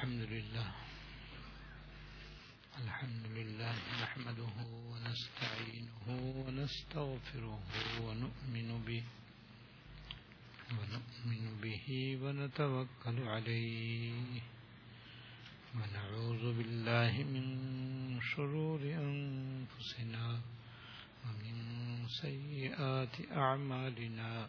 الحمد لله. الحمد لله نحمده ونستعينه ونستغفره ونؤمن به ونؤمن به ونتوكل عليه. ونعوذ بالله من شرور أنفسنا ومن سيئات أعمالنا.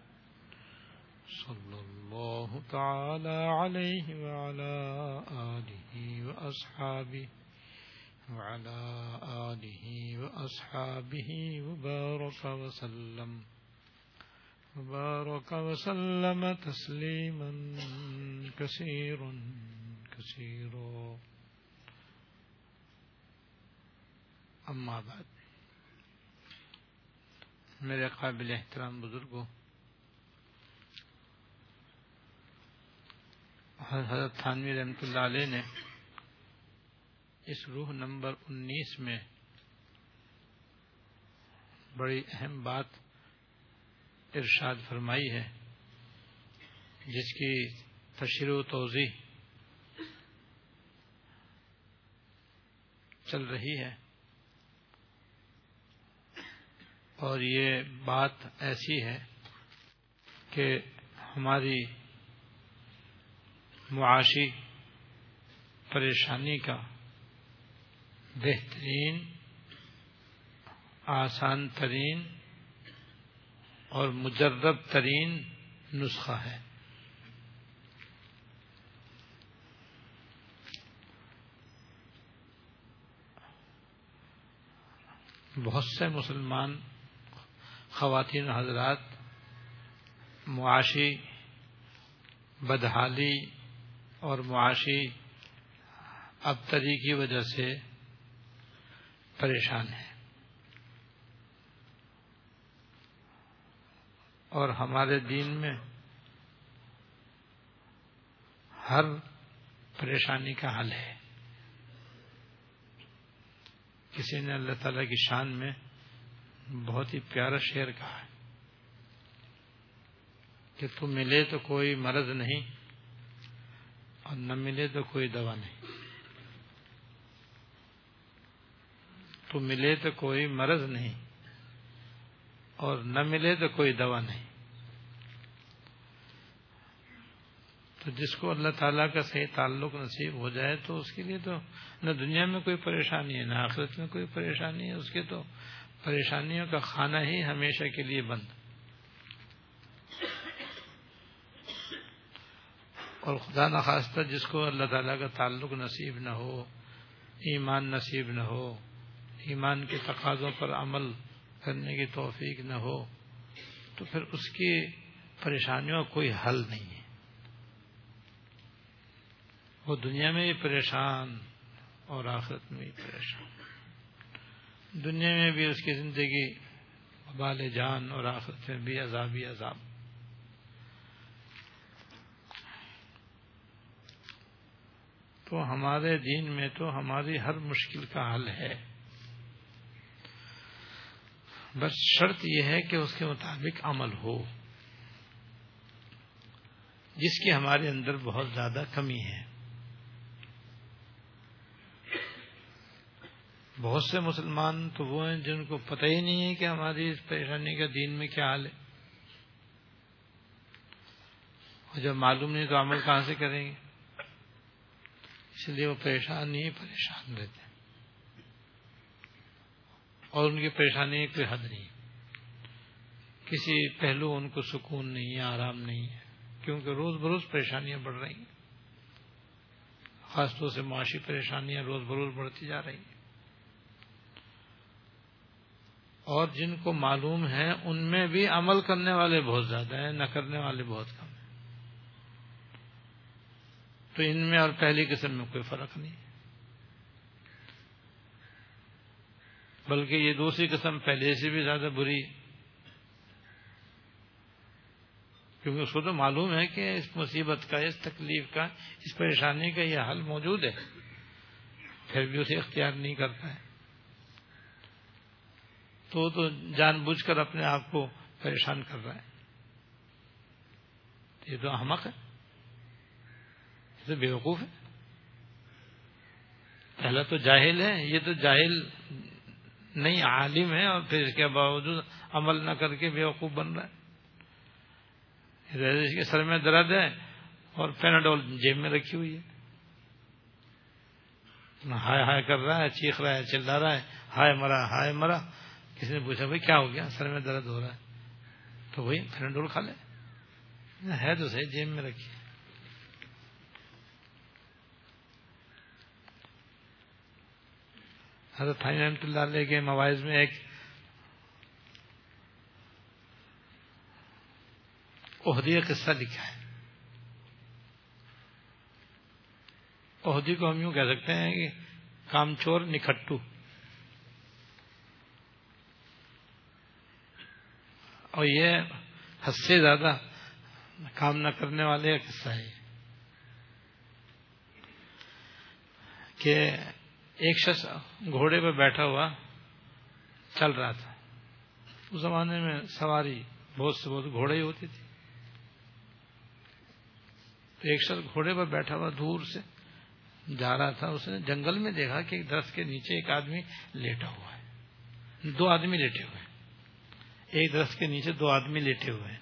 صلى الله تعالى عليه وعلى آله وأصحابه وعلى آله وأصحابه وبارك وسلم وبارك وسلم تسليما كثيرا كثيرا أما بعد. میرے قابل احترام بزرگوں حضرت تھانوی رحمت اللہ علیہ نے اس روح نمبر انیس میں بڑی اہم بات ارشاد فرمائی ہے، جس کی تشریح و توضیح چل رہی ہے۔ اور یہ بات ایسی ہے کہ ہماری معاشی پریشانی کا بہترین، آسان ترین اور مجرب ترین نسخہ ہے۔ بہت سے مسلمان خواتین حضرات معاشی، بدحالی اور معاشی ابتری کی وجہ سے پریشان ہے اور ہمارے دین میں ہر پریشانی کا حل ہے۔ کسی نے اللہ تعالی کی شان میں بہت ہی پیارا شعر کہا ہے کہ تم ملے تو کوئی مرض نہیں۔ اور نہ ملے تو کوئی دوا نہیں۔ تو ملے تو کوئی مرض نہیں اور نہ ملے تو کوئی دوا نہیں۔ تو جس کو اللہ تعالیٰ کا صحیح تعلق نصیب ہو جائے تو اس کے لیے تو نہ دنیا میں کوئی پریشانی ہے، نہ آخرت میں کوئی پریشانی ہے، اس کے تو پریشانیوں کا کھانا ہی ہمیشہ کے لیے بند۔ اور خدا نخواستہ جس کو اللہ تعالیٰ کا تعلق نصیب نہ ہو، ایمان نصیب نہ ہو، ایمان کے تقاضوں پر عمل کرنے کی توفیق نہ ہو، تو پھر اس کی پریشانیوں کا کوئی حل نہیں ہے۔ وہ دنیا میں بھی پریشان اور آخرت میں بھی پریشان۔ دنیا میں بھی اس کی زندگی بال جان اور آخرت میں بھی عذابی عذاب۔ تو ہمارے دین میں تو ہماری ہر مشکل کا حل ہے۔ بس شرط یہ ہے کہ اس کے مطابق عمل ہو، جس کی ہمارے اندر بہت زیادہ کمی ہے۔ بہت سے مسلمان تو وہ ہیں جن کو پتہ ہی نہیں ہے کہ ہماری اس پریشانی کا دین میں کیا حال ہے۔ اور جب معلوم نہیں تو عمل کہاں سے کریں گے؟ اس لیے وہ پریشان ہی پریشان رہتے ہیں۔ اور ان کی پریشانی کوئی حد نہیں۔ کسی پہلو ان کو سکون نہیں ہے، آرام نہیں ہے، کیونکہ روز بروز پریشانیاں بڑھ رہی ہیں۔ خاص طور سے معاشی پریشانیاں روز بروز بڑھتی جا رہی ہیں۔ اور جن کو معلوم ہے ان میں بھی عمل کرنے والے بہت زیادہ ہیں، نہ کرنے والے بہت کم تو ان میں اور پہلی قسم میں کوئی فرق نہیں بلکہ یہ دوسری قسم پہلے سے بھی زیادہ بری کیونکہ اس کو تو معلوم ہے کہ اس مصیبت کا، اس تکلیف کا، اس پریشانی کا یہ حل موجود ہے۔ پھر بھی اسے اختیار نہیں کرتا ہے۔ تو تو جان بوجھ کر اپنے آپ کو پریشان کر رہا ہے۔ یہ تو احمق ہے۔ تو بیوقوف ہے۔ پہلا تو جاہل ہے، یہ تو جاہل نہیں، عالم ہے، اور پھر اس کے باوجود عمل نہ کر کے بیوقوف بن رہا ہے۔ کے سر میں درد ہے اور پیناڈول جیب میں رکھی ہوئی ہے۔ ہائے ہائے کر رہا ہے، چیخ رہا ہے، چلا رہا ہے، ہائے مرا ہائے مرا۔ کسی نے پوچھا، بھائی کیا ہو گیا؟ سر میں درد ہو رہا ہے۔ تو وہی پیناڈول کھا لے۔ ہے تو صحیح، جیب میں رکھی۔ حضرت رحمت اللہ علیہ کے مواعظ میں ایک عہدی قصہ لکھا ہے۔ عہدی کو ہم یوں کہہ سکتے ہیں کہ کام چور نکھٹو۔ اور یہ حد سے زیادہ کام نہ کرنے والے کا قصہ ہے۔ کہ ایک شخص گھوڑے پہ بیٹھا ہوا چل رہا تھا۔ اس زمانے میں سواری بہت سے بہت گھوڑے ہی ہوتی تھی تو ایک شخص گھوڑے پر بیٹھا ہوا دور سے جا رہا تھا۔ اس نے جنگل میں دیکھا کہ ایک درخت کے نیچے ایک آدمی لیٹا ہوا ہے۔ دو آدمی لیٹے ہوئے ہیں۔ ایک درخت کے نیچے دو آدمی لیٹے ہوئے ہیں۔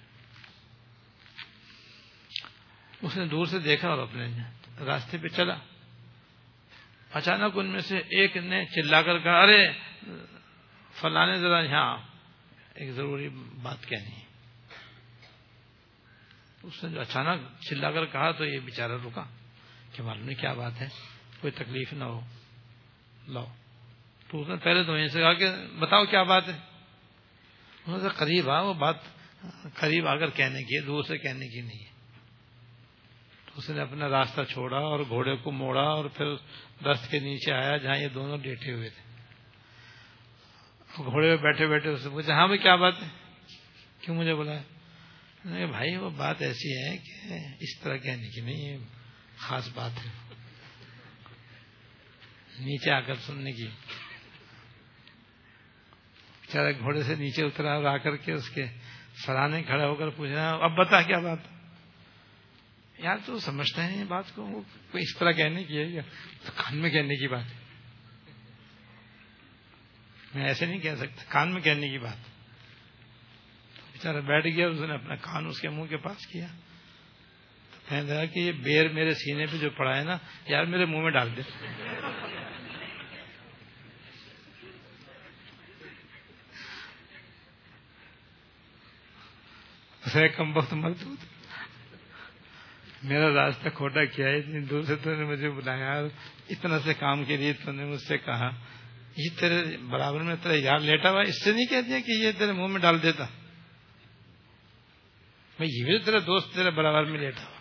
اس نے دور سے دیکھا اور اپنے راستے پہ چلا۔ اچانک ان میں سے ایک نے چلا کر کہا، ارے، فلانے ذرا یہاں ایک ضروری بات کہنی ہے۔ اس نے جو اچانک چلا کر کہا تو یہ بےچارا رکا کہ معلوم نہیں کیا بات ہے، کوئی تکلیف نہ ہو۔ لو تو اس نے پہلے تو سے کہا کہ بتاؤ کیا بات ہے۔ انہوں نے قریب آ وہ بات قریب آ کر کہنے کی ہے، دور سے کہنے کی نہیں ہے۔ تو اس نے اپنا راستہ چھوڑا اور گھوڑے کو موڑا اور پھر دست کے نیچے آیا جہاں یہ دونوں لیٹے ہوئے تھے۔ گھوڑے پہ بیٹھے بیٹھے اس سے پوچھا ہاں بھائی، کیا بات ہے؟ کیوں مجھے بلایا بھائی، وہ بات ایسی ہے کہ اس طرح کہنے کی نہیں، یہ خاص بات ہے۔ نیچے آ کر سننے کی۔ بےچارا گھوڑے سے نیچے اترا اور آ کر کے اس کے سرانے کھڑا ہو کر پوچھنا اب بتا کیا بات یار تو سمجھتے ہیں بات کو کوئی اس طرح کہنے کی ہے تو کان میں کہنے کی بات۔ ہے میں ایسے نہیں کہہ سکتا، کان میں کہنے کی بات۔ بیٹھ گیا، اس نے اپنا کان اس کے منہ کے پاس کیا۔ تو کہنے لگا کہ یہ بیر میرے سینے پہ جو پڑا ہے نا، یار میرے منہ میں ڈال دے۔ کم وقت مرد میرا راستہ کھوٹا کیا ہے اتنی دور سے تو نے مجھے بلایا اتنا سے کام کے لیے تو نے مجھ سے کہا۔ یہ تیرے برابر میں تیرا یار لیٹا ہوا اس سے نہیں کہتے کہ یہ تیرے منہ میں ڈال دیتا۔ میں یہ بھی تیرا دوست، تیرے برابر میں لیٹا ہوا۔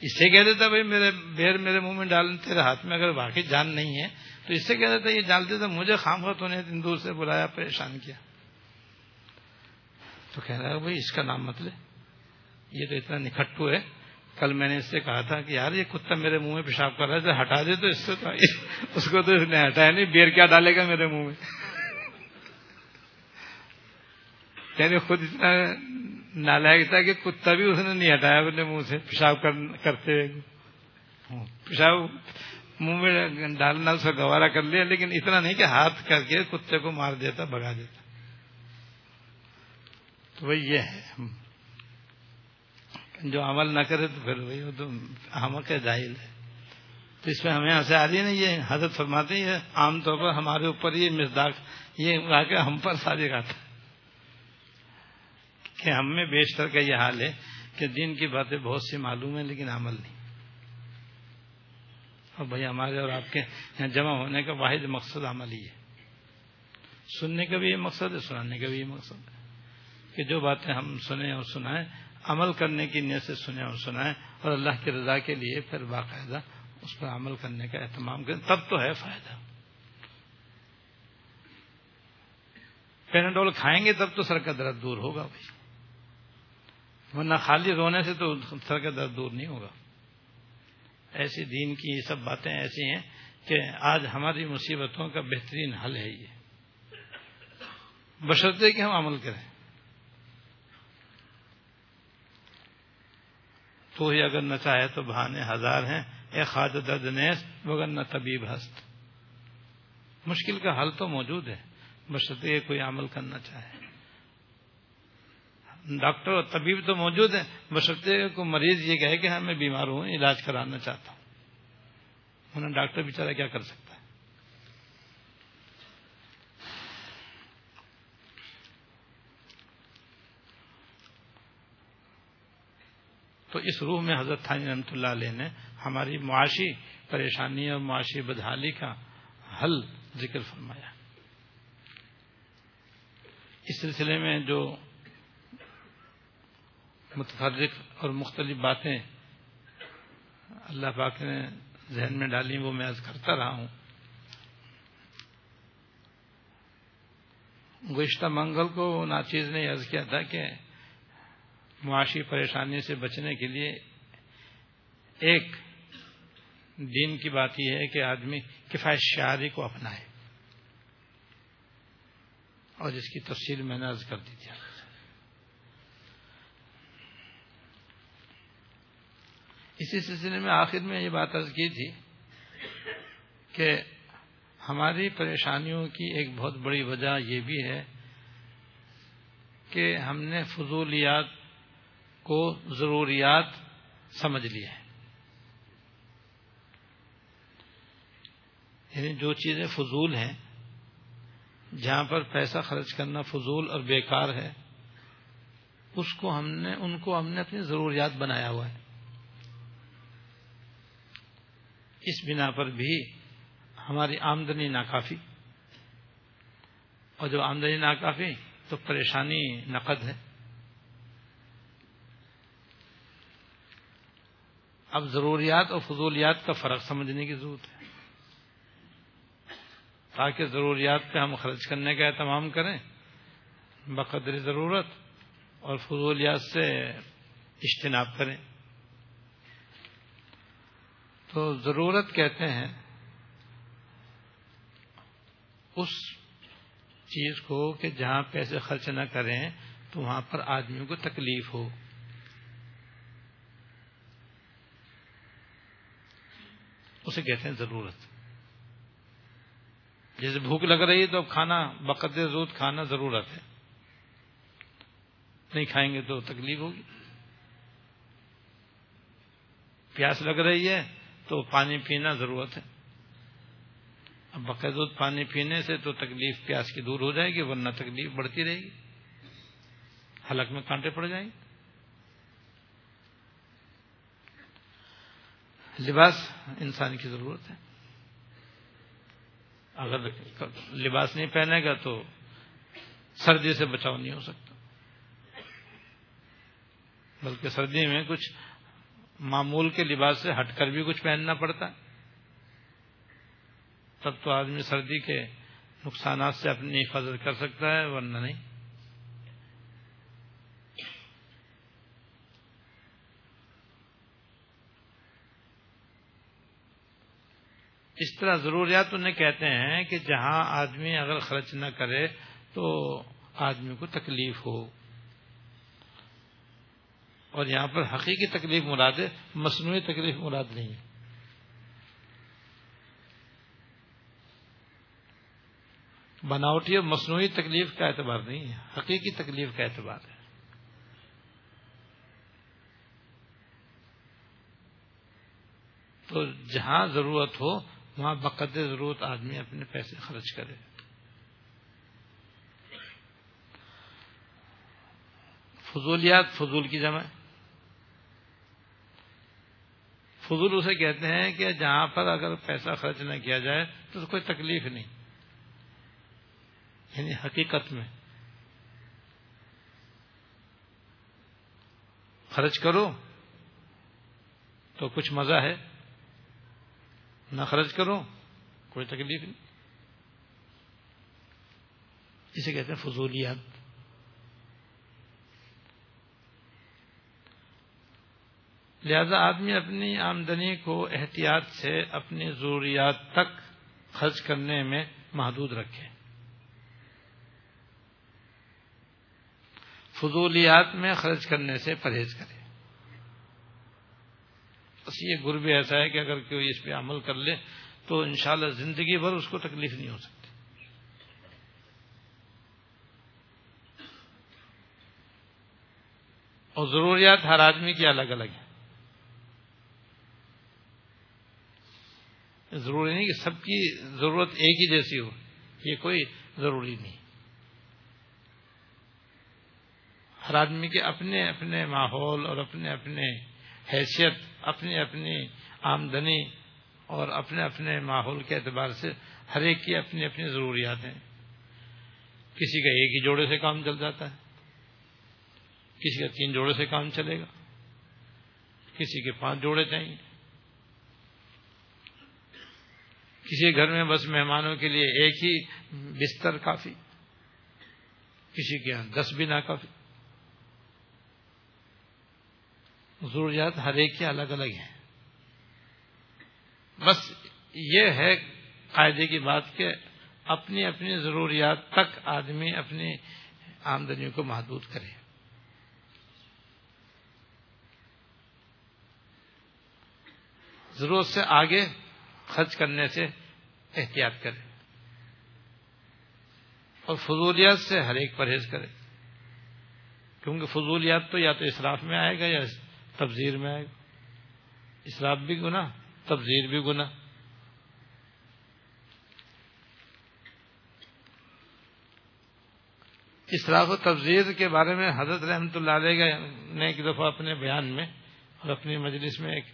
اس سے کہہ دیتا بھائی، میرے بیر میرے منہ میں ڈال، تیرے ہاتھ میں اگر واقعی جان نہیں ہے، تو اس سے کہہ دیتا یہ ڈال دیتا، مجھے خام تو نے دور سے بلایا، پریشان کیا۔ تو کہہ رہا بھائی، اس کا نام مت لے۔ یہ تو اتنا نکھٹو ہے۔ کل میں نے اس سے کہا تھا کہ یار یہ کتا میرے منہ میں پیشاب کر رہا ہے ہٹا دے تو اس سے تو اس کو تو اس نے ہٹایا نہیں، بیر کیا ڈالے گا میرے منہ میں۔ یعنی خود اتنا نالائک تھا کہ کتا بھی اس نے نہیں ہٹایا اپنے منہ سے پیشاب کرتے ہوئے۔ پیشاب منہ میں ڈالنا، اس کا گوارا کر لیا، لیکن اتنا نہیں کہ ہاتھ کر کے کتے کو مار دیتا بگا دیتا۔ تو وہی یہ ہے۔ جو عمل نہ کرے تو پھر وہی وہ تو حمق ہے، جاہل ہے۔ تو اس میں ہمیں ہنسے آ رہی ہے نا یہ حضرت فرماتے ہیں عام طور پر ہمارے اوپر یہ مزداق، یہ ہم پر سارے آتا کہ ہم میں بیشتر کا یہ حال ہے کہ دین کی باتیں بہت سی معلوم ہیں لیکن عمل نہیں۔ اور بھائی ہمارے اور آپ کے یہاں جمع ہونے کا واحد مقصد عمل ہی ہے۔ سننے کا بھی یہ مقصد ہے، سنانے کا بھی یہ مقصد ہے۔ کہ جو باتیں ہم سنیں اور سنائیں عمل کرنے کی نیت سے سنیں اور سنائیں اور اللہ کی رضا کے لیے پھر باقاعدہ اس پر عمل کرنے کا اہتمام کریں، تب تو ہے فائدہ۔ پیناڈول کھائیں گے تب تو سر کا درد دور ہوگا بھائی۔ ورنہ خالی رونے سے تو سر کا درد دور نہیں ہوگا۔ ایسی دین کی یہ سب باتیں ایسی ہیں کہ آج ہماری مصیبتوں کا بہترین حل ہے یہ۔ بشرطے کہ ہم عمل کریں۔ تو ہی اگر نہ چاہے تو بہانے ہزار ہیں۔ اے خاد درد نیس، مگر نہ طبیب ہست۔ مشکل کا حل تو موجود ہے بشرطے کوئی عمل کرنا چاہے۔ ڈاکٹر اور طبیب تو موجود ہیں بشرطے کو مریض یہ کہے کہ ہاں میں بیمار ہوں، علاج کرانا چاہتا ہوں۔ انہیں ڈاکٹر بیچارہ کیا کر سکتا ہے تو اس روح میں حضرت تھانی رحمۃ اللہ علیہ نے ہماری معاشی پریشانی اور معاشی بدحالی کا حل ذکر فرمایا۔ اس سلسلے میں جو متفرق اور مختلف باتیں اللہ پاک نے ذہن میں ڈالی وہ میں کرتا رہا ہوں۔ گزشتہ منگل کو ناچیز نے عرض کیا تھا کہ معاشی پریشانی سے بچنے کے لیے ایک دین کی بات یہ ہے کہ آدمی کفایت شعری کو اپنائے اور جس کی تفصیل میں نے عرض کر دی تھی۔ اسی سلسلے میں آخر میں یہ بات عرض کی تھی کہ ہماری پریشانیوں کی ایک بہت بڑی وجہ یہ بھی ہے کہ ہم نے فضولیات کو ضروریات سمجھ لیے یعنی جو چیزیں فضول ہیں، جہاں پر پیسہ خرچ کرنا فضول اور بیکار ہے، اس کو ہم نے، ان کو ہم نے اپنی ضروریات بنایا ہوا ہے۔ اس بنا پر بھی ہماری آمدنی ناکافی، اور جب آمدنی ناکافی تو پریشانی نقد ہے۔ اب ضروریات اور فضولیات کا فرق سمجھنے کی ضرورت ہے۔ تاکہ ضروریات پہ ہم خرچ کرنے کا اہتمام کریں، بقدر ضرورت اور فضولیات سے اجتناب کریں۔ تو ضرورت کہتے ہیں اس چیز کو کہ جہاں پیسے خرچ نہ کریں تو وہاں پر آدمیوں کو تکلیف ہو۔ اسے کہتے ہیں ضرورت۔ جیسے بھوک لگ رہی ہے تو کھانا، بقدر ضرورت کھانا ضرورت ہے۔ نہیں کھائیں گے تو تکلیف ہوگی۔ پیاس لگ رہی ہے تو پانی پینا ضرورت ہے۔ اب بقید پانی پینے سے تو تکلیف پیاس کی دور ہو جائے گی، ورنہ تکلیف بڑھتی رہے گی۔ حلق میں کانٹے پڑ جائیں گے۔ لباس انسان کی ضرورت ہے۔ اگر لباس نہیں پہنے گا تو سردی سے بچاؤ نہیں ہو سکتا۔ بلکہ سردی میں کچھ معمول کے لباس سے ہٹ کر بھی کچھ پہننا پڑتا۔ تب تو آدمی سردی کے نقصانات سے اپنی حفاظت کر سکتا ہے، ورنہ نہیں۔ اس طرح ضروریات انہیں کہتے ہیں کہ جہاں آدمی اگر خرچ نہ کرے تو آدمی کو تکلیف ہو۔ اور یہاں پر حقیقی تکلیف مراد ہے، مصنوعی تکلیف مراد نہیں ہے۔ بناوٹی اور مصنوعی تکلیف کا اعتبار نہیں ہے، حقیقی تکلیف کا اعتبار ہے۔ تو جہاں ضرورت ہو وہاں بقدر ضرورت آدمی اپنے پیسے خرچ کرے۔ فضولیات فضول کی جمع۔ فضول اسے کہتے ہیں کہ جہاں پر اگر پیسہ خرچ نہ کیا جائے تو کوئی تکلیف نہیں۔ یعنی حقیقت میں۔ خرچ کرو تو کچھ مزہ ہے۔ نہ خرچ کرو کوئی تکلیف نہیں۔ جسے کہتے ہیں فضولیات۔ لہذا آدمی اپنی آمدنی کو احتیاط سے اپنی ضروریات تک خرچ کرنے میں محدود رکھے۔ فضولیات میں خرچ کرنے سے پرہیز کرے۔ بس یہ گر بھی ایسا ہے کہ اگر کوئی اس پہ عمل کر لے تو انشاءاللہ زندگی بھر اس کو تکلیف نہیں ہو سکتی۔ اور ضروریات ہر آدمی کی الگ الگ ہیں۔ ضروری نہیں کہ سب کی ضرورت ایک ہی جیسی ہو، یہ کوئی ضروری نہیں۔ ہر آدمی کے اپنے اپنے ماحول اور اپنے اپنے حیثیت اپنی اپنی آمدنی اور اپنے اپنے ماحول کے اعتبار سے ہر ایک کی اپنی اپنی ضروریات ہیں۔ کسی کا ایک ہی جوڑے سے کام چل جاتا ہے، کسی کا تین جوڑے سے کام چلے گا، کسی کے پانچ جوڑے چاہیے۔ کسی گھر میں بس مہمانوں کے لیے ایک ہی بستر کافی، کسی کے یہاں دس بھی نہ کافی۔ ضروریات ہر ایک کی الگ الگ ہیں۔ بس یہ ہے قاعدے کی بات کہ اپنی اپنی ضروریات تک آدمی اپنی آمدنی کو محدود کرے۔ ضرورت سے آگے خرچ کرنے سے احتیاط کرے۔ اور فضولیات سے ہر ایک پرہیز کرے۔ کیونکہ فضولیات تو یا تو اسراف میں آئے گا یا تبزیر میں آئے گا اسراف بھی گنا تبزیر بھی گنا اسراف و تبزیر کے بارے میں حضرت رحمت اللہ علیہ نے ایک دفعہ اپنے بیان میں اور اپنی مجلس میں ایک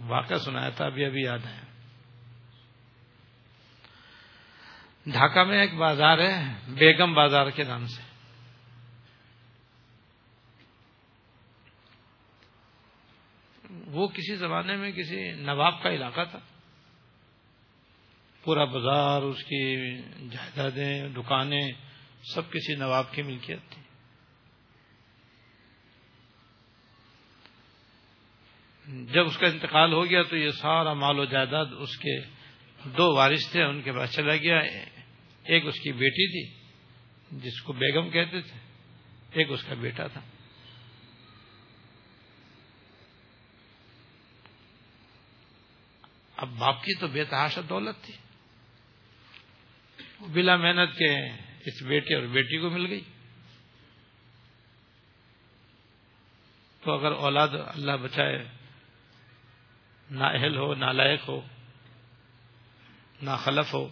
واقعہ سنایا تھا، ابھی ابھی یاد ہے۔ ڈھاکہ میں ایک بازار ہے، بیگم بازار کے نام سے۔ وہ کسی زمانے میں کسی نواب کا علاقہ تھا۔ پورا بازار، اس کی جائیدادیں، دکانیں، سب کسی نواب کی ملکیت تھی۔ جب اس کا انتقال ہو گیا تو یہ سارا مال و جائیداد اس کے دو وارث تھے، ان کے پاس چلا گیا۔ ایک اس کی بیٹی تھی، جس کو بیگم کہتے تھے، ایک اس کا بیٹا تھا۔ اب باپ کی تو بے تحاشا دولت تھی۔ بلا محنت کے اس بیٹے اور بیٹی کو مل گئی۔ تو اگر اولاد اللہ بچائے نہ اہل ہو نہ لائق ہو نہ خلف ہو،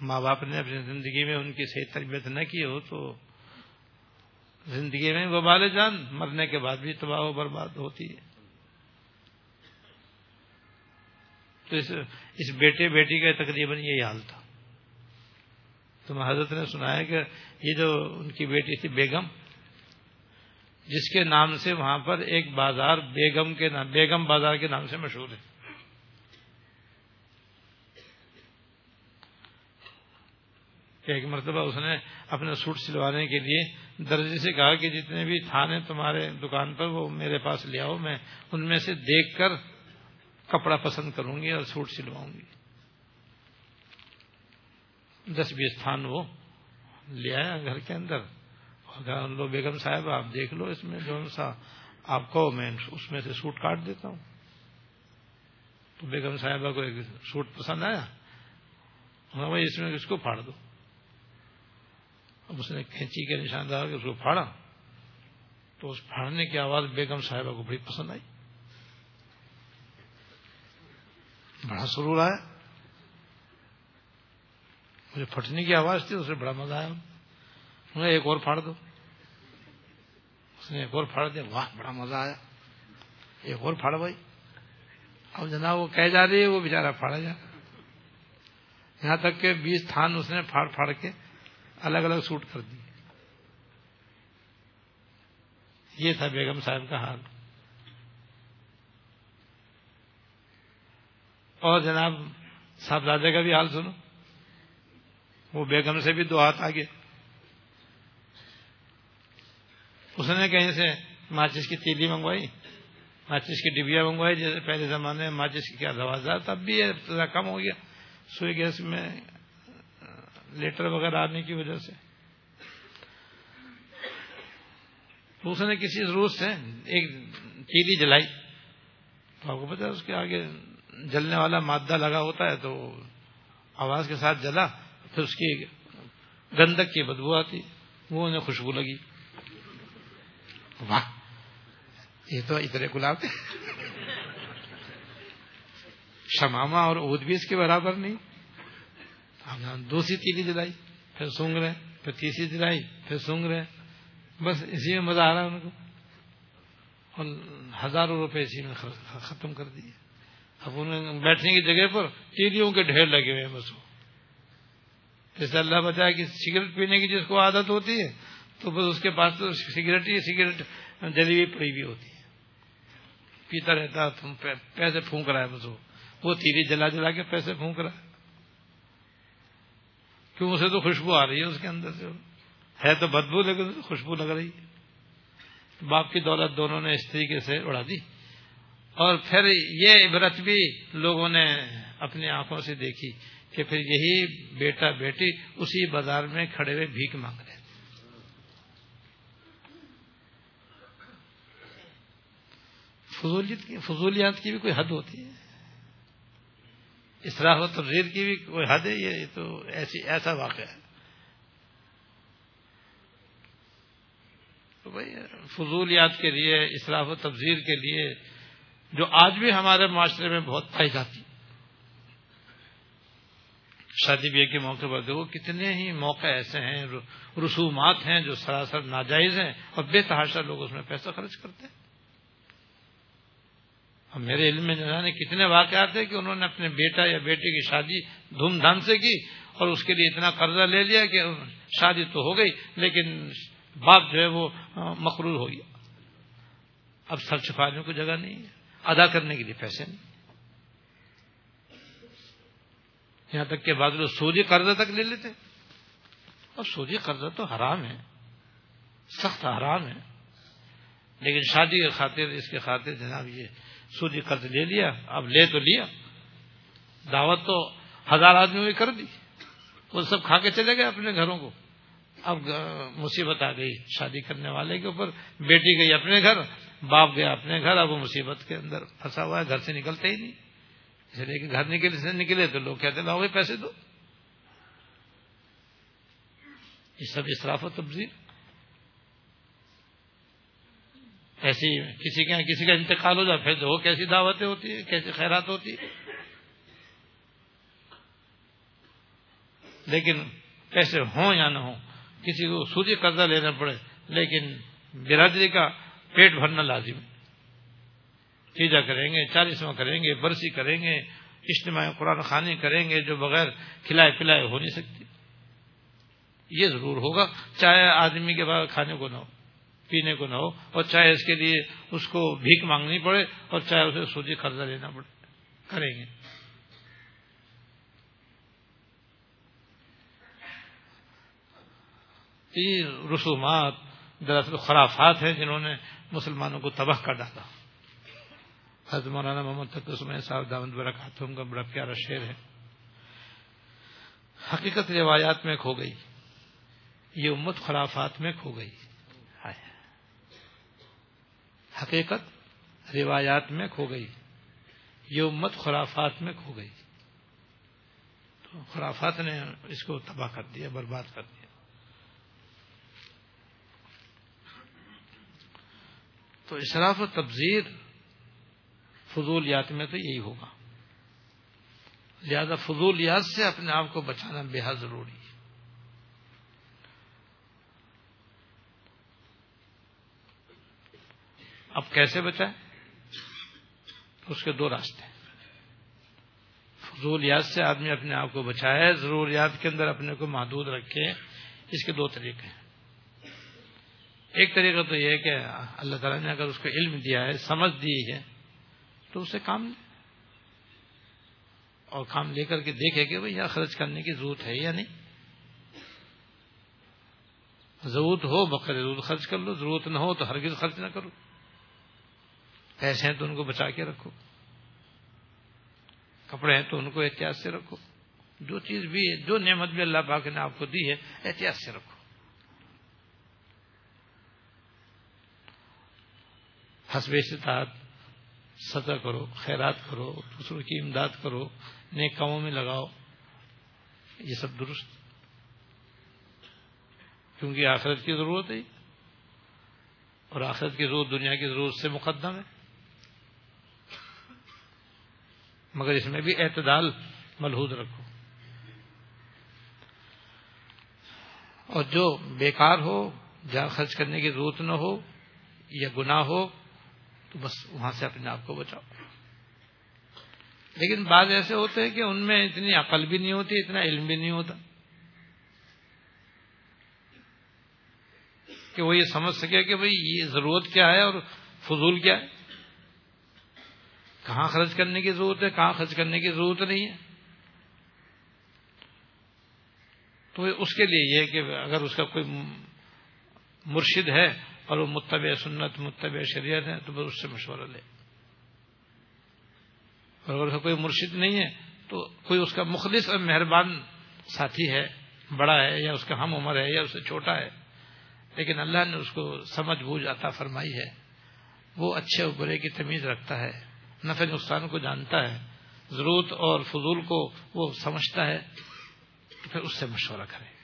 ماں باپ نے اپنی زندگی میں ان کی صحیح تربیت نہ کی ہو تو زندگی میں وہ بال جان، مرنے کے بعد بھی تباہ و برباد ہوتی ہے۔ تو اس اس بیٹے، بیٹی کا تقریباً یہی حال تھا۔ تو حضرت نے سنایا کہ یہ جو ان کی بیٹی تھی بیگم، جس کے نام سے وہاں پر ایک بازار بیگم کے نام، بیگم بازار کے نام سے مشہور ہے۔ ایک مرتبہ اس نے اپنے سوٹ سلوانے کے لیے درجے سے کہا کہ جتنے بھی تھانے تمہارے دکان پر وہ میرے پاس لے آؤ، میں ان میں سے دیکھ کر کپڑا پسند کروں گی اور سوٹ سلواؤں گی۔ دس بیس تھان وہ لے آیا گھر کے اندر۔ لو بیگم صاحب، آپ دیکھ لو اس میں جو سا آپ کو میں اس میں سے سوٹ کاٹ دیتا ہوں۔ تو بیگم صاحبہ کو ایک سوٹ پسند آیا۔ بھائی، اس میں اس کو پھاڑ دو؟ اب اس نے کھینچی کے نشان کہ اس کو پھاڑا۔ تو اس پھاڑنے کی آواز بیگم صاحبہ کو بڑی پسند آئی۔ بڑا سرور آیا۔ مجھے پھٹنے کی آواز تھی، اسے بڑا مزہ آیا۔ ایک اور پھاڑ دو۔ اس نے ایک اور پھاڑ دیا۔ واہ، بڑا مزہ آیا۔ ایک اور پھاڑ بھائی۔ اب جناب وہ کہہ جا رہی ہے، وہ بےچارا پھاڑا جا۔ یہاں تک کہ بیس تھان اس نے پھاڑ پھاڑ کے الگ الگ سوٹ کر دی یہ تھا بیگم صاحب کا حال۔ اور جناب صاحبزادے کا بھی حال سنو۔ وہ بیگم سے بھی دو ہاتھ آگے۔ اس نے کہیں سے ماچس کی تیلی منگوائی، ماچس کی ڈبیا منگوائی، جیسے پہلے زمانے میں ماچس کی کیا روازہ تب بھی یہ کم ہو گیا۔ سوئی گیس میں لیٹر وغیرہ آنے کی وجہ سے۔ اس نے کسی ضرورت سے ایک تیلی جلائی۔ تو آپ کو پتا اس کے آگے جلنے والا مادہ لگا ہوتا ہے تو آواز کے ساتھ جلا، پھر اس کی گندک کی بدبو آتی، وہ انہیں خوشبو لگی۔ واہ، یہ تو اتنے گلاب تھے۔ شماما اور اود بھی اس کے برابر نہیں۔ دوسری تیلی جلائی، پھر سونگ رہے، پھر تیسری جلائی، پھر سونگ رہے۔ بس اسی میں مزہ آ رہا ہے۔ ان کو اور ہزاروں روپے اسی میں ختم کر دیے۔ اب انہیں بیٹھنے کی جگہ پر تیلیوں کے ڈھیر لگے ہوئے ہیں بس وہ۔ جیسے اللہ بتایا کہ سگریٹ پینے کی جس کو عادت ہوتی ہے، تو بس اس کے پاس تو سگریٹ ہی سگریٹ جلی ہوئی پڑی بھی ہوتی ہے۔ پیتا رہتا، تم پیسے پھونک رہا ہے بس وہ۔ تیری جلا جلا کے پیسے پھونک رہا ہے۔ کیوں؟ اسے تو خوشبو آ رہی ہے اس کے اندر سے۔ ہے تو بدبو، لیکن خوشبو لگ رہی ہے۔ باپ کی دولت دونوں نے اس طریقے سے اڑا دی۔ اور پھر یہ عبرت بھی لوگوں نے اپنی آنکھوں سے دیکھی کہ پھر یہی بیٹا بیٹی اسی بازار میں کھڑے ہوئے بھیک مانگ رہے فضولیات کی بھی کوئی حد ہوتی ہے؟ اسراف و تبزیر کی بھی کوئی حد ہے؟ یہ تو ایسی ایسا واقعہ ہے۔ تو بھائی، فضولیات کے لیے اسراف و تبزیر کے لیے جو آج بھی ہمارے معاشرے میں بہت پائی جاتی شادی بیاہ کے موقع پر دیکھو، کتنے ہی موقع ایسے ہیں رسومات ہیں جو سراسر ناجائز ہیں اور بے تحاشا لوگ اس میں پیسہ خرچ کرتے ہیں۔ اور میرے علم میں جانے کتنے واقعات ہیں کہ انہوں نے اپنے بیٹا یا بیٹے کی شادی دھوم دھام سے کی اور اس کے لیے اتنا قرضہ لے لیا کہ شادی تو ہو گئی، لیکن باپ جو ہے وہ مقرور ہو گیا۔ اب سر چھپانے کو جگہ نہیں ہے۔ ادا کرنے کے لیے پیسے نہیں۔ یہاں تک کہ بعد سوجی قرضہ تک لے لیتے اور سوجی قرضہ تو حرام ہے۔ سخت حرام ہے۔ لیکن شادی کے خاطر، اس کے خاطر جناب یہ سوجی قرض لے لیا، اب لے تو لیا۔ دعوت تو ہزار آدمیوں نے کر دی۔ وہ سب کھا کے چلے گئے اپنے گھروں کو۔ اب مصیبت آ گئی شادی کرنے والے کے اوپر، بیٹی گئی اپنے گھر باپ گیا اپنے گھر، اب وہ مصیبت کے اندر پھنسا ہوا ہے، گھر سے نکلتے ہی نہیں۔ اس لیے کہ گھر نکلے سے نکلے تو لوگ کہتے لاؤ گے پیسے دو۔ یہ سب اسراف و تبزیر ایسی کسی کے کسی کا انتقال ہو جائے، پھر وہ کیسی دعوتیں ہوتی ہیں، کیسی خیرات ہوتی ہے لیکن پیسے ہوں یا نہ ہوں، کسی کو سودی قرضہ لینا پڑے، لیکن برادری کا پیٹ بھرنا لازم تیجا کریں گے، چالیسواں کریں گے، برسی کریں گے اجتماعی قرآن خانی کریں گے جو بغیر کھلائے پلائے ہو نہیں سکتی۔ یہ ضرور ہوگا، چاہے آدمی کے بعد کھانے کو نہ ہو، پینے کو نہ ہو، اور چاہے اس کے لیے اس کو بھیک مانگنی پڑے، اور چاہے اسے سوجی قرضہ لینا پڑے۔ کریں گے۔ رسومات دراصل خرافات ہیں جنہوں نے مسلمانوں کو تباہ کر ڈالا حضرت مولانا محمد تقسم صاحب دامد برکاتم کا بڑا پیارا شعر ہے۔ حقیقت روایات میں کھو گئی۔ یہ امت خرافات میں کھو گئی۔ حقیقت روایات میں کھو گئی۔ یہ امت خرافات میں کھو گئی۔ تو خرافات نے اس کو تباہ کر دیا برباد کر دیا۔ تو اشراف و تبزیر فضولیات میں تو یہی ہوگا۔ لہذا فضولیات سے اپنے آپ کو بچانا بے حد ضروری ہے۔ اب کیسے بچائیں؟ اس کے دو راستے ہیں۔ فضولیات سے آدمی اپنے آپ کو بچائے، ضروریات کے اندر اپنے کو محدود رکھے، اس کے دو طریقے ہیں۔ ایک طریقہ تو یہ ہے کہ اللہ تعالیٰ نے اگر اس کو علم دیا ہے، سمجھ دی ہے، تو اسے کام لے۔ اور کام لے کر کے دیکھے کہ بھائی یہاں خرچ کرنے کی ضرورت ہے یا نہیں۔ ضرورت ہو بقر ضرورت خرچ کر لو، ضرورت نہ ہو تو ہرگز خرچ نہ کرو پیسے ہیں تو ان کو بچا کے رکھو۔ کپڑے ہیں تو ان کو احتیاط سے رکھو۔ جو چیز بھی ہے جو نعمت بھی اللہ پاک نے آپ کو دی ہے، احتیاط سے رکھو۔ حسب استطاعت سطح کرو، خیرات کرو، دوسروں کی امداد کرو، نیک کاموں میں لگاؤ، یہ سب درست۔ کیونکہ آخرت کی ضرورت ہے۔ اور آخرت کی ضرورت دنیا کی ضرورت سے مقدم ہے۔ مگر اس میں بھی اعتدال ملحوظ رکھو۔ اور جو بیکار ہو جہاں خرچ کرنے کی ضرورت نہ ہو یا گناہ ہو تو بس وہاں سے اپنے آپ کو بچاؤ۔ لیکن بعض ایسے ہوتے ہیں کہ ان میں اتنی عقل بھی نہیں ہوتی، اتنا علم بھی نہیں ہوتا کہ وہ یہ سمجھ سکے کہ بھئی یہ ضرورت کیا ہے اور فضول کیا ہے۔ کہاں خرچ کرنے کی ضرورت ہے، کہاں خرچ کرنے کی ضرورت نہیں ہے۔ تو اس کے لیے یہ کہ اگر اس کا کوئی مرشد ہے اور وہ متبع سنت، متبع شریعت ہے تو بس اس سے مشورہ لے۔ اور اگر کوئی مرشد نہیں ہے، تو کوئی اس کا مخلص اور مہربان ساتھی ہے، بڑا ہے، یا اس کا ہم عمر ہے، یا اس سے چھوٹا ہے، لیکن اللہ نے اس کو سمجھ بوجھ عطا فرمائی ہے۔ وہ اچھے اور برے کی تمیز رکھتا ہے، نفع نقصان کو جانتا ہے، ضرورت اور فضول کو وہ سمجھتا ہے، تو پھر اس سے مشورہ کرے۔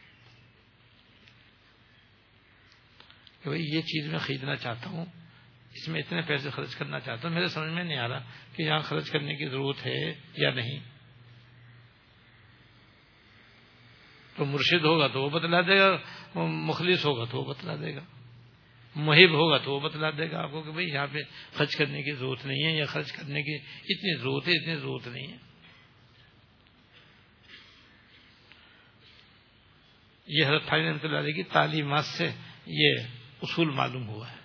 کہ بھائی یہ چیز میں خریدنا چاہتا ہوں، اس میں اتنے پیسے خرچ کرنا چاہتا ہوں، میرے سمجھ میں نہیں آ رہا کہ یہاں خرچ کرنے کی ضرورت ہے یا نہیں۔ تو مرشد ہوگا تو وہ بتلا دے گا، مخلص ہوگا تو وہ بتلا دے گا، محب ہوگا تو وہ بتلا دے گا آپ کو کہ بھائی یہاں پہ خرچ کرنے کی ضرورت نہیں ہے یا خرچ کرنے کی اتنی ضرورت ہے، اتنی ضرورت نہیں ہے۔ یہ حضرت رحمۃ اللہ علیہ کی تعلیمات سے یہ اصول معلوم ہوا ہے۔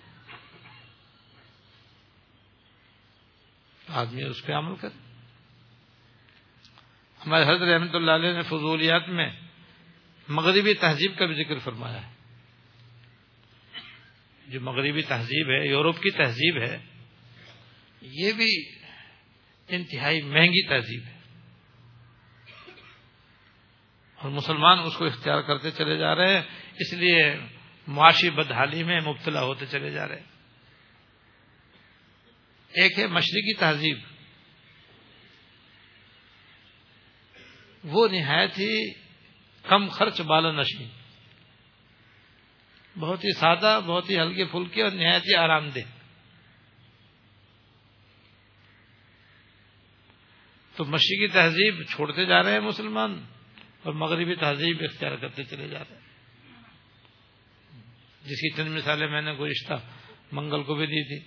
آدمی اس پہ عمل کر ہمارے حضرت رحمۃ اللہ علیہ نے فضولیات میں مغربی تہذیب کا بھی ذکر فرمایا ہے۔ جو مغربی تہذیب ہے، یورپ کی تہذیب ہے، یہ بھی انتہائی مہنگی تہذیب ہے۔ اور مسلمان اس کو اختیار کرتے چلے جا رہے ہیں۔ اس لیے معاشی بدحالی میں مبتلا ہوتے چلے جا رہے ہیں۔ ایک ہے مشرقی تہذیب۔ وہ نہایت ہی کم خرچ بالا نشین بہت ہی سادہ، بہت ہی ہلکے پھلکے اور نہایت ہی آرام دہ۔ تو مشرقی تہذیب چھوڑتے جا رہے ہیں مسلمان اور مغربی تہذیب اختیار کرتے چلے جا رہے ہیں۔ جس کی چند مثالیں میں نے گزشتہ منگل کو بھی دی تھی،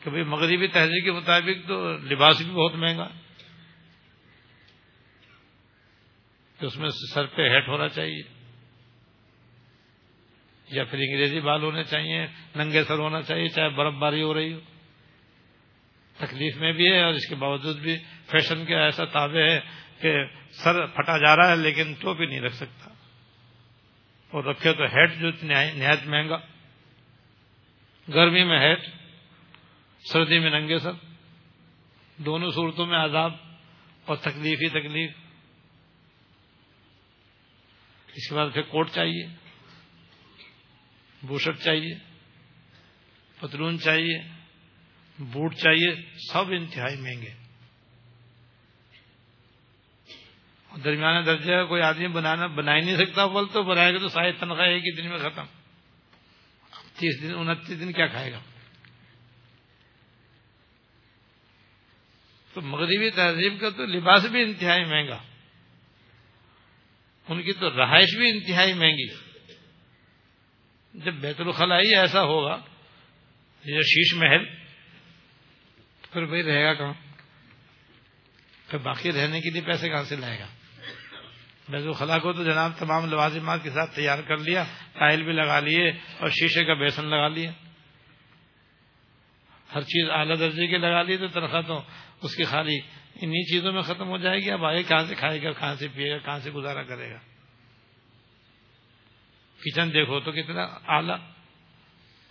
کہ بھائی مغربی تہذیب کے مطابق تو لباس بھی بہت مہنگا کہ اس میں سر پہ ہیٹ ہونا چاہیے، یا پھر انگریزی بال ہونے چاہیے، ننگے سر ہونا چاہیے، چاہے برف باری ہو رہی ہو۔ تکلیف میں بھی ہے اور اس کے باوجود بھی فیشن کے ایسا تابع ہے کہ سر پھٹا جا رہا ہے لیکن تو بھی نہیں رکھ سکتا۔ اور رکھے تو ہیٹ جو نہایت مہنگا۔ گرمی میں ہیٹ، سردی میں ننگے سر۔ دونوں صورتوں میں عذاب اور تکلیف ہی تکلیف۔ اس کے بعد پھر کوٹ چاہیے بوشٹ چاہیے، پتلون چاہیے، بوٹ چاہیے، سب انتہائی مہنگے۔ درمیانے درجے کا کوئی آدمی بنانا بنا ہی نہیں سکتا، بول تو بنائے گا تو ساری تنخواہ ایک ہی دن میں ختم۔ تیس دن، انتیس دن کیا کھائے گا؟ تو مغربی تہذیب کا تو لباس بھی انتہائی مہنگا۔ ان کی تو رہائش بھی انتہائی مہنگی۔ جب بیت الخلائی ایسا ہوگا، یہ شیش محل، پھر بھائی رہے گا کہاں؟ پھر باقی رہنے کے لیے پیسے کہاں سے لائے گا؟ بیت الخلا کو تو جناب تمام لوازمات کے ساتھ تیار کر لیا ٹائل بھی لگا لیے اور شیشے کا بیسن لگا لیا۔ ہر چیز اعلیٰ درجے کے لگا لیے تو تنخواہ تو اس کی خالی انہی چیزوں میں ختم ہو جائے گی۔ اب آگے کہاں سے کھائے گا، کہاں سے پیے گا، کہاں سے گزارا کرے گا۔ کچن دیکھو تو کتنا اعلی،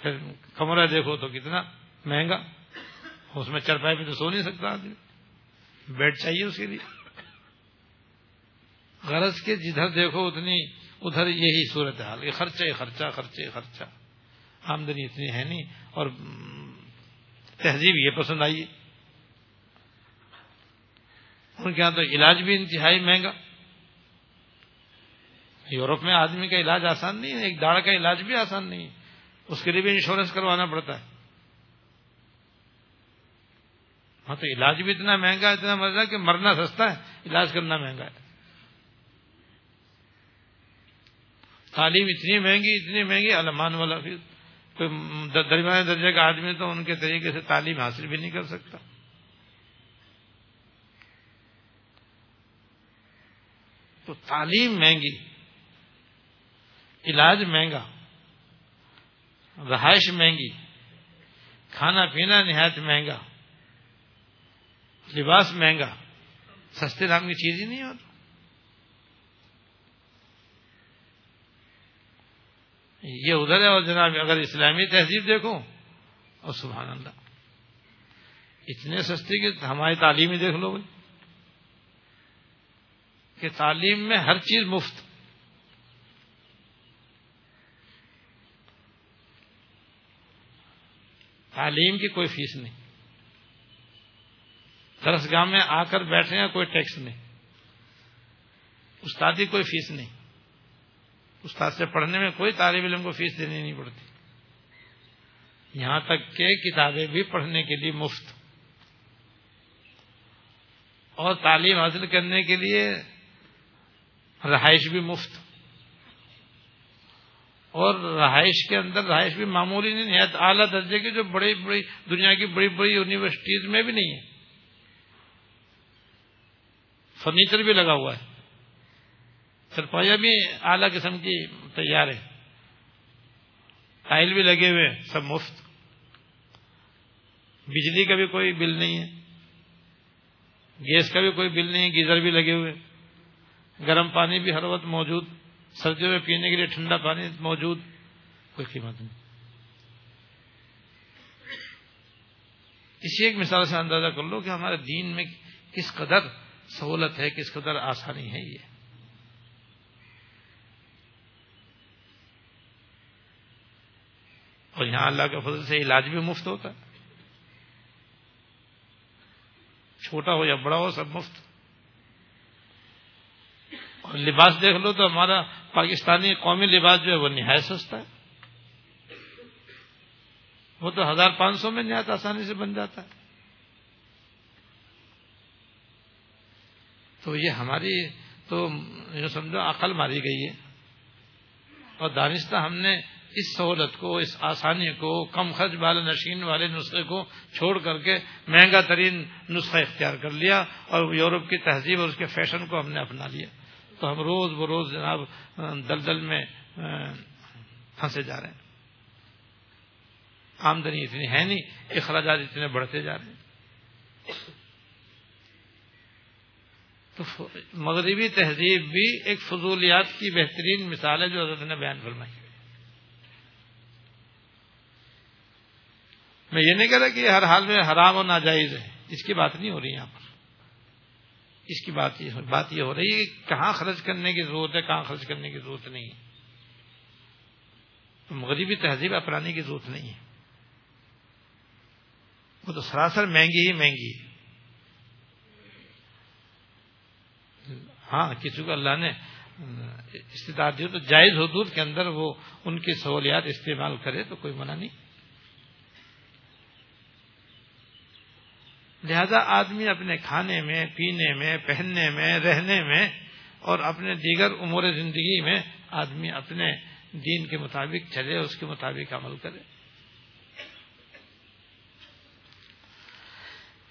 پھر کمرہ دیکھو تو کتنا مہنگا۔ اس میں چرپائی پہ تو سو نہیں سکتا آدمی۔ بیڈ چاہیے اس کے لیے۔ غرض کے جدھر دیکھو اتنی ادھر یہی صورت حال یہ خرچہ خرچہ خرچے خرچہ۔ آمدنی اتنی ہے نہیں اور تہذیب یہ پسند آئی ان کے یہاں تو علاج بھی انتہائی مہنگا۔ یورپ میں آدمی کا علاج آسان نہیں ہے، ایک داڑھ کا علاج بھی آسان نہیں ہے۔ اس کے لیے بھی انشورنس کروانا پڑتا ہے۔ ہاں تو علاج بھی اتنا مہنگا، اتنا مزہ کہ مرنا سستا ہے، علاج کرنا مہنگا ہے۔ تعلیم اتنی مہنگی اتنی مہنگی علمان والا پھر کوئی درمیانے درجے کا آدمی تو ان کے طریقے سے تعلیم حاصل بھی نہیں کر سکتا۔ تو تعلیم مہنگی، علاج مہنگا، رہائش مہنگی، کھانا پینا نہایت مہنگا، لباس مہنگا، سستے دام کی چیز ہی نہیں ہوتا یہ ادھر ہے اور جناب اگر اسلامی تہذیب دیکھو اور سبحان اللہ۔ اتنے سستے کہ ہماری تعلیم ہی دیکھ لو بھائی۔ کہ تعلیم میں ہر چیز مفت۔ تعلیم کی کوئی فیس نہیں۔ درس گاہ میں آ کر بیٹھے ہیں، کوئی ٹیکس نہیں۔ استادی کوئی فیس نہیں۔ استاد سے پڑھنے میں کوئی طالب علم کو فیس دینی نہیں پڑتی۔ یہاں تک کہ کتابیں بھی پڑھنے کے لیے مفت۔ اور تعلیم حاصل کرنے کے لیے رہائش بھی مفت۔ اور رہائش کے اندر رہائش بھی معمولی نہیں ہے اعلیٰ درجے کی جو بڑی بڑی دنیا کی بڑی بڑی یونیورسٹیز میں بھی نہیں ہے۔ فرنیچر بھی لگا ہوا ہے۔ سرپایا بھی اعلی قسم کی تیار ہے ٹائل بھی لگے ہوئے سب مفت۔ بجلی کا بھی کوئی بل نہیں ہے۔ گیس کا بھی کوئی بل نہیں ہے، گیزر بھی لگے ہوئے۔ گرم پانی بھی ہر وقت موجود۔ سردیوں میں پینے کے لیے ٹھنڈا پانی موجود۔ کوئی قیمت نہیں۔ اسی ایک مثال سے اندازہ کر لو کہ ہمارے دین میں کس قدر سہولت ہے، کس قدر آسانی ہے یہ۔ اور یہاں اللہ کے فضل سے علاج بھی مفت ہوتا ہے۔ چھوٹا ہو یا بڑا ہو، سب مفت۔ اور لباس دیکھ لو تو ہمارا پاکستانی قومی لباس جو ہے وہ نہایت سستا ہے۔ وہ تو ہزار پانچ سو میں نہایت آسانی سے بن جاتا ہے۔ تو یہ ہماری تو سمجھو عقل ماری گئی ہے۔ اور دانستہ ہم نے اس سہولت کو، اس آسانی کو، کم خرچ والے نشین والے نسخے کو چھوڑ کر کے مہنگا ترین نسخہ اختیار کر لیا اور یورپ کی تہذیب اور اس کے فیشن کو ہم نے اپنا لیا۔ تو ہم روز بروز جناب دلدل میں پھنسے جا رہے ہیں۔ آمدنی اتنی ہے نہیں، اخراجات اتنے بڑھتے جا رہے ہیں۔ تو مغربی تہذیب بھی ایک فضولیات کی بہترین مثال ہے جو حضرت نے بیان فرمائی۔ میں یہ نہیں کہہ رہا کہ ہر حال میں حرام اور ناجائز ہے۔ اس کی بات نہیں ہو رہی یہاں پر۔ اس کی بات یہ بات یہ ہو رہی ہے کہ کہاں خرچ کرنے کی ضرورت ہے، کہاں خرچ کرنے کی ضرورت نہیں ہے۔ مغربی تہذیب اپنانے کی ضرورت نہیں ہے۔ وہ تو سراسر مہنگی ہی مہنگی ہے۔ ہاں کسی کو اللہ نے استطاعت دی تو جائز حدود کے اندر وہ ان کی سہولیات استعمال کرے تو کوئی منع نہیں۔ لہذا آدمی اپنے کھانے میں، پینے میں، پہننے میں، رہنے میں اور اپنے دیگر امور زندگی میں آدمی اپنے دین کے مطابق چلے، اس کے مطابق عمل کرے۔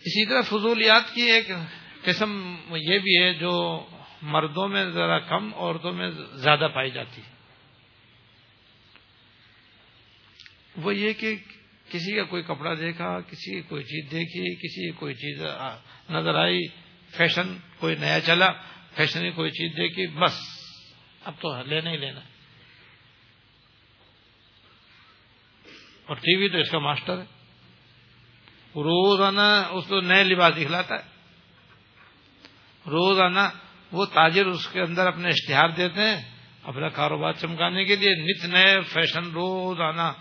اسی طرح فضولیات کی ایک قسم یہ بھی ہے جو مردوں میں ذرا کم، عورتوں میں زیادہ پائی جاتی ہے۔ وہ یہ کہ کسی کا کوئی کپڑا دیکھا، کسی کی کوئی چیز دیکھی، کسی کی کوئی چیز نظر آئی، فیشن، کوئی نیا چلا، فیشن کی کوئی چیز دیکھی، بس، اب تو لینا ہی لینا اور ٹی وی تو اس کا ماسٹر ہے۔ روزانہ اس کو نئے لباس دکھلاتا ہے۔ روزانہ وہ تاجر اس کے اندر اپنے اشتہار دیتے ہیں، اپنا کاروبار چمکانے کے لیے۔ نت نئے فیشن روزانہ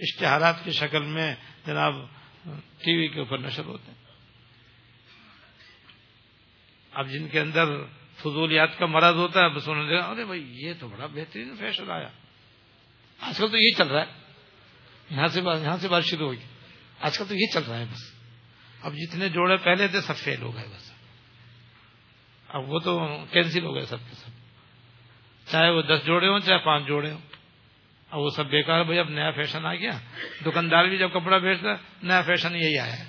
اشتہارات کی شکل میں جناب ٹی وی کے اوپر نشر ہوتے ہیں۔ اب جن کے اندر فضولیات کا مرض ہوتا ہے، بس انہوں نے ارے بھائی، یہ تو بڑا بہترین فیشن آیا۔ آج کل تو یہ چل رہا ہے۔ یہاں سے یہاں سے بات شروع ہوگی آج کل تو یہ چل رہا ہے بس۔ اب جتنے جوڑے پہلے تھے، سب فیل ہو گئے بس۔ اب وہ تو کینسل ہو گئے سب کے سب۔ چاہے وہ دس جوڑے ہوں، چاہے پانچ جوڑے ہوں۔ اب وہ سب بیکار بھائی، اب نیا فیشن آ گیا۔ دکاندار بھی جب کپڑا بیچتا نیا فیشن یہی آیا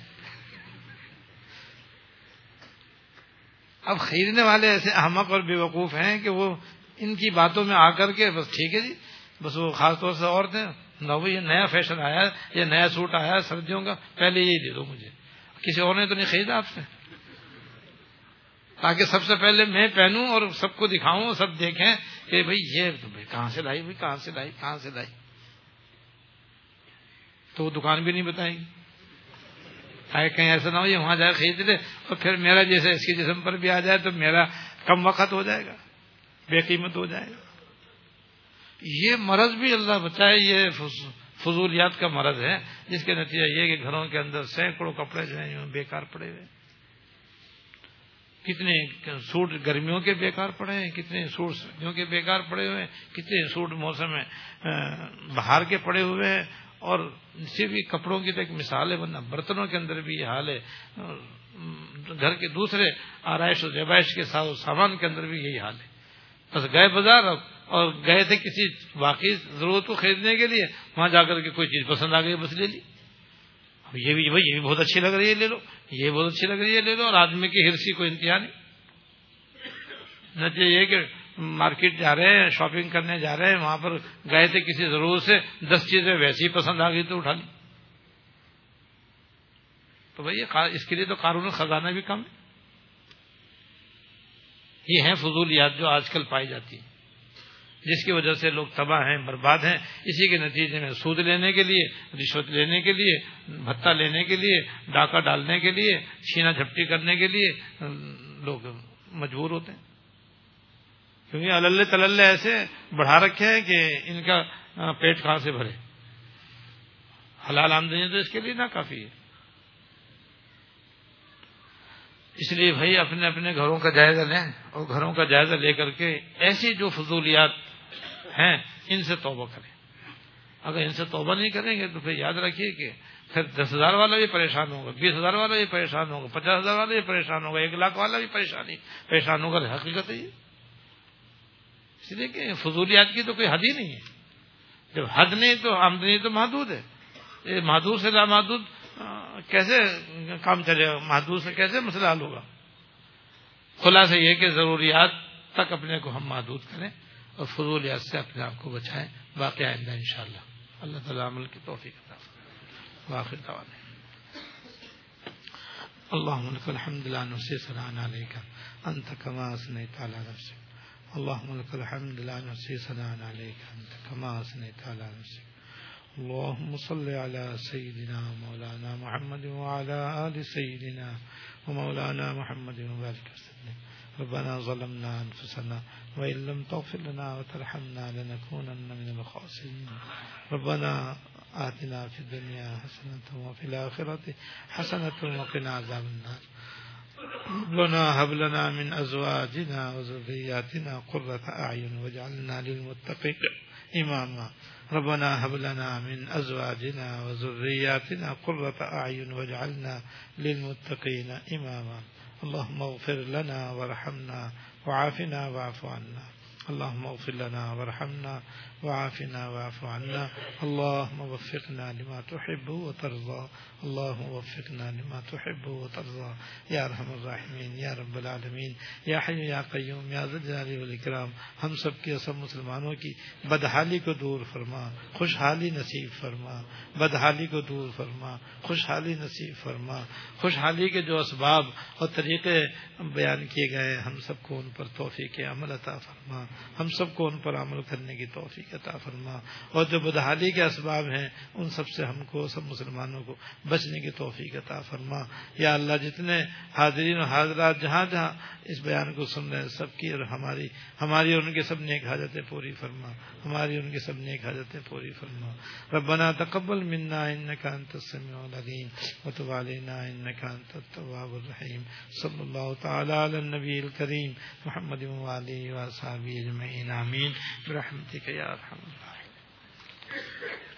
اب خریدنے والے ایسے احمق اور بے وقوف ہیں کہ وہ ان کی باتوں میں آ کر کے بس ٹھیک ہے جی بس وہ خاص طور سے عورتیں نہ وہ یہ نیا فیشن آیا یہ نیا سوٹ آیا سردیوں کا، پہلے یہی دے دو مجھے۔ کسی اور نے تو نہیں خریدا آپ سے؟ تاکہ سب سے پہلے میں پہنوں اور سب کو دکھاؤں، سب دیکھیں۔ کہ بھائی یہ کہاں سے لائی بھائی کہاں سے لائی، کہاں سے لائی؟ تو وہ دکان بھی نہیں بتائیں گی کہیں ایسا نہ ہو، یہ وہاں جائے خرید لے اور پھر میرا جیسے اس کی جسم پر بھی آ جائے تو میرا کم وقت ہو جائے گا، بے قیمت ہو جائے گا۔ یہ مرض بھی اللہ بچائے، یہ فضولیات کا مرض ہے۔ جس کے نتیجہ یہ کہ گھروں کے اندر سینکڑوں کپڑے جو ہیں بیکار پڑے ہوئے کتنے سوٹ گرمیوں کے بیکار پڑے ہیں، کتنے سوٹ سردیوں کے بیکار پڑے ہوئے ہیں، کتنے سوٹ موسم میں باہر کے پڑے ہوئے ہیں۔ اور صرف کپڑوں کی تو ایک مثال ہے، ورنہ برتنوں کے اندر بھی یہ حال ہے۔ گھر کے دوسرے آرائش اور جبائش کے سامان کے اندر بھی یہی حال ہے۔ بس گئے بازار اور گئے تھے کسی واقعی ضرورت کو خریدنے کے لیے، وہاں جا کر کے کوئی چیز پسند آ گئی، بس لے لی۔ یہ بھی بھائی یہ بھی بہت اچھی لگ رہی ہے لے لو۔ یہ بہت اچھی لگ رہی ہے لے لو اور آدمی کی ہرسی کو انتہا نہیں۔ نتیجہ یہ کہ مارکیٹ جا رہے ہیں، شاپنگ کرنے جا رہے ہیں، وہاں پر گئے تھے کسی ضرورت سے، دس چیزیں ویسی ہی پسند آ گئی تو اٹھا لی۔ تو بھائی اس کے لیے تو قانون خزانہ بھی کم ہے۔ یہ ہیں فضولیات جو آج کل پائی جاتی ہیں۔ جس کی وجہ سے لوگ تباہ ہیں، برباد ہیں، اسی کے نتیجے میں سود لینے کے لیے، رشوت لینے کے لیے، بھتہ لینے کے لیے، ڈاکہ ڈالنے کے لیے، چھینا جھپٹی کرنے کے لیے لوگ مجبور ہوتے ہیں۔ کیونکہ اللہ تلل ایسے بڑھا رکھے ہیں کہ ان کا پیٹ کہاں سے بھرے؟ حلال آمدنی تو اس کے لیے نہ کافی ہے۔ اس لیے بھائی اپنے اپنے گھروں کا جائزہ لیں اور گھروں کا جائزہ لے کر کے ایسی جو فضولیات ہیں، ان سے توبہ کریں۔ اگر ان سے توبہ نہیں کریں گے تو پھر یاد رکھیے کہ پھر دس ہزار والا بھی پریشان ہوگا، بیس ہزار والا بھی پریشان ہوگا، پچاس ہزار والا بھی پریشان ہوگا، ایک لاکھ والا بھی پریشانی، پریشان ہوگا حقیقت ہے یہ۔ اس لیے کہ فضولیات کی تو کوئی حد ہی نہیں ہے۔ جب حد نہیں تو آمدنی تو محدود ہے۔ یہ محدود سے لامحدود کیسے کام چلے گا؟ محدود سے کیسے مسئلہ حل ہوگا؟ خلاصہ یہ کہ ضروریات تک اپنے کو ہم محدود کریں۔ اور فضولیات سے اپنے آپ کو بچائیں۔ باقی آئندہ ان شاء اللہ اللہ تعالیٰ عمل کی توفیق واخر دعوانے اللهم لك الحمد لا نحصي ثناء عليك انت كما اثنيت على نفسك اللهم لك الحمد لا نحصي ثناء عليك انت كما اثنيت على نفسك اللهم صل على سيدنا مولانا محمد وعلى آل سيدنا ومولانا محمد وبارك وسلم۔ ربنا ظلمنا أنفسنا وإن لم تغفر لنا وترحمنا لنكونن من الخاسرين. ربنا آتنا في الدنيا حسنة وفي الآخرة حسنة وقنا عذاب النار. ربنا هب لنا من أزواجنا وذرياتنا قرة أعين واجعلنا للمتقين إماما. ربنا هب لنا من أزواجنا وذرياتنا قرة أعين واجعلنا للمتقين إماما. اللهم اغفر لنا وارحمنا وعافنا واعف عنا. اللهم اغفر لنا وارحمنا وعافنا واعف عنا. اللهم وفقنا لما تحب وترضى. اللهم وفقنا لما تحب وترضى. يا ارحم الراحمين، يا رب العالمين، يا حي يا قيوم، يا ذا الجلال والاكرام ہم سب کی سب مسلمانوں کی بدحالی کو دور فرما، خوشحالی نصیب فرما، بدحالی کو دور فرما، خوشحالی نصیب فرما. خوشحالی کے جو اسباب اور طریقے بیان کیے گئے ہم سب کو ان پر توفیق عمل عطا فرما. ہم سب کو ان پر عمل کرنے کی توفیق توفیق عطا فرما۔ اور جو بدحالی کے اسباب ہیں، ان سب سے ہم کو، سب مسلمانوں کو بچنے کی توفیق عطا فرما۔ یا اللہ، جتنے حاضرین و حاضرات جہاں جہاں اس بیان کو سن رہے ہیں، سب کی اور ہماری ہماری ان کے سب نیک حاجتیں پوری فرما۔ ہماری ان کے سب نیک حاجتیں پوری فرما۔ ربنا تقبل منا انك انت السميع العليم وتب علينا انك انت التواب الرحيم صلى الله تعالى على النبي الكريم محمد وعلى اله وصحبه اجمعين امين برحمتك يا الحمد الراحمين